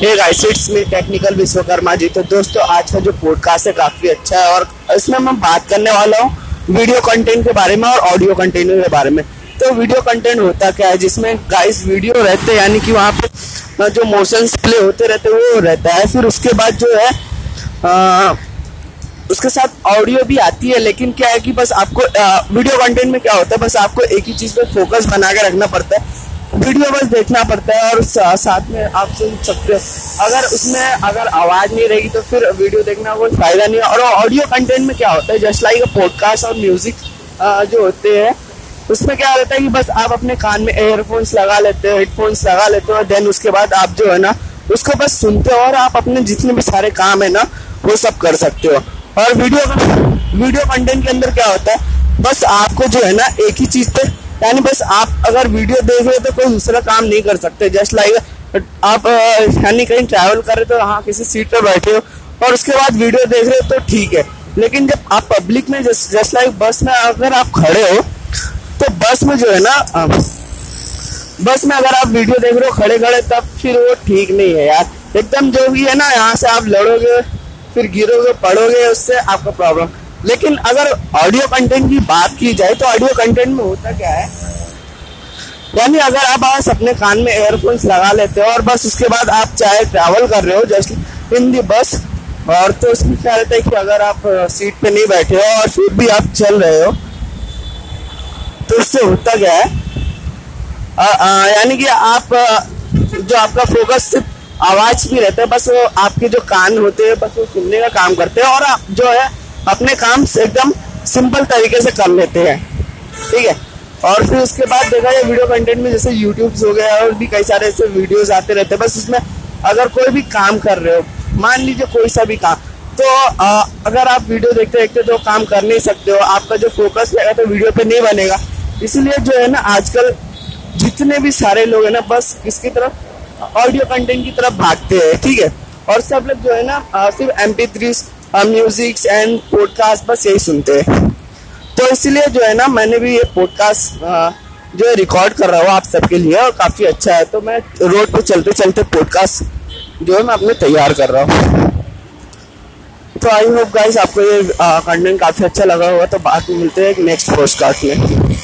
Guys it's me technical Vishwakarma ji तो दोस्तों आज का जो पॉडकास्ट है काफ़ी अच्छा है और इसमें मैं बात करने वाला हूँ वीडियो कंटेंट के बारे में और ऑडियो कंटेंट के बारे में। तो वीडियो कंटेंट होता क्या है जिसमें गाइस वीडियो रहते हैं यानी कि वहाँ पे जो मोशंस प्ले होते रहते वो रहता है। फिर उसके बाद जो है आ, उसके साथ ऑडियो भी आती है लेकिन क्या है कि बस आपको आ, वीडियो कंटेंट में क्या होता है बस आपको एक ही चीज़ पे फोकस बना के रखना पड़ता है। वीडियो बस देखना पड़ता है और साथ में आप सुन सकते हो। अगर उसमें अगर आवाज़ नहीं रहेगी तो फिर वीडियो देखना कोई फ़ायदा नहीं है। और ऑडियो कंटेंट में क्या होता है? जस्ट लाइक पॉडकास्ट और म्यूज़िक जो होते हैं, उसमें क्या रहता है कि बस आप अपने कान में एयरफोन्स लगा लेते हो हेडफोन्स लगा लेते हो देन उसके बाद आप जो है ना, उसको बस सुनते हो और आप अपने जितने भी सारे काम है ना, वो सब कर सकते हो। और वीडियो वीडियो कंटेंट के अंदर क्या होता है? बस आपको जो है ना, एक ही चीज़ पे यानी बस आप अगर वीडियो देख रहे हो तो कोई दूसरा काम नहीं कर सकते जस्ट लाइक आप यानी कहीं ट्रैवल कर रहे हो तो हाँ किसी सीट पर बैठे हो और उसके बाद वीडियो देख रहे हो तो ठीक है। लेकिन जब आप पब्लिक में जस्ट लाइक बस में अगर आप खड़े हो तो बस में जो है ना बस में अगर आप वीडियो देख रहे हो खड़े खड़े, तब फिर वो ठीक नहीं है यार। एकदम जो भी है ना, यहाँ से आप लड़ोगे, फिर गिरोगे, पड़ोगे, उससे आपका प्रॉब्लम लेकिन अगर ऑडियो कंटेंट की बात की जाए तो ऑडियो कंटेंट में होता क्या है? यानी अगर आप बस अपने कान में एयरफोन्स लगा लेते हो और बस उसके बाद आप चाहे ट्रैवल कर रहे हो जस्ट इन दी बस, और तो उसमें क्या रहता है कि अगर आप सीट पे नहीं बैठे हो और फिर भी आप चल रहे हो तो उससे होता क्या है? यानी कि आप जो आपका फोकस सिर्फ़ आवाज़ भी रहता है, बस आपके जो कान होते हैं, बस वो सुनने का काम करते हैं और आप जो है अपने काम एकदम सिंपल तरीके से कर लेते हैं। ठीक है? और फिर उसके बाद देखा जाए वीडियो कंटेंट में जैसे यूट्यूब हो गया और भी कई सारे ऐसे वीडियोस आते रहते हैं। बस इसमें अगर कोई भी काम कर रहे हो मान लीजिए कोई सा भी काम तो आ, अगर आप वीडियो देखते देखते तो काम कर नहीं सकते हो आपका जो फोकस रहेगा तो वीडियो पे नहीं बनेगा। इसलिए जो है ना आजकल जितने भी सारे लोग है ना बस इसकी तरफ़ ऑडियो कंटेंट की तरफ़ भागते हैं ठीक है? और सब लोग जो है ना सिर्फ़ M three musics and podcast बस यही सुनते हैं। तो इसलिए जो है ना, मैंने भी ये पॉडकास्ट जो है रिकॉर्ड कर रहा हूँ आप सबके लिए और काफ़ी अच्छा है। तो मैं रोड पे चलते चलते पॉडकास्ट जो है मैं अपने तैयार कर रहा हूँ। तो आई होप गाइस आपको ये कंटेंट काफ़ी अच्छा लगा होगा। तो में मिलते हैं नेक्स्ट पॉडकास्ट में।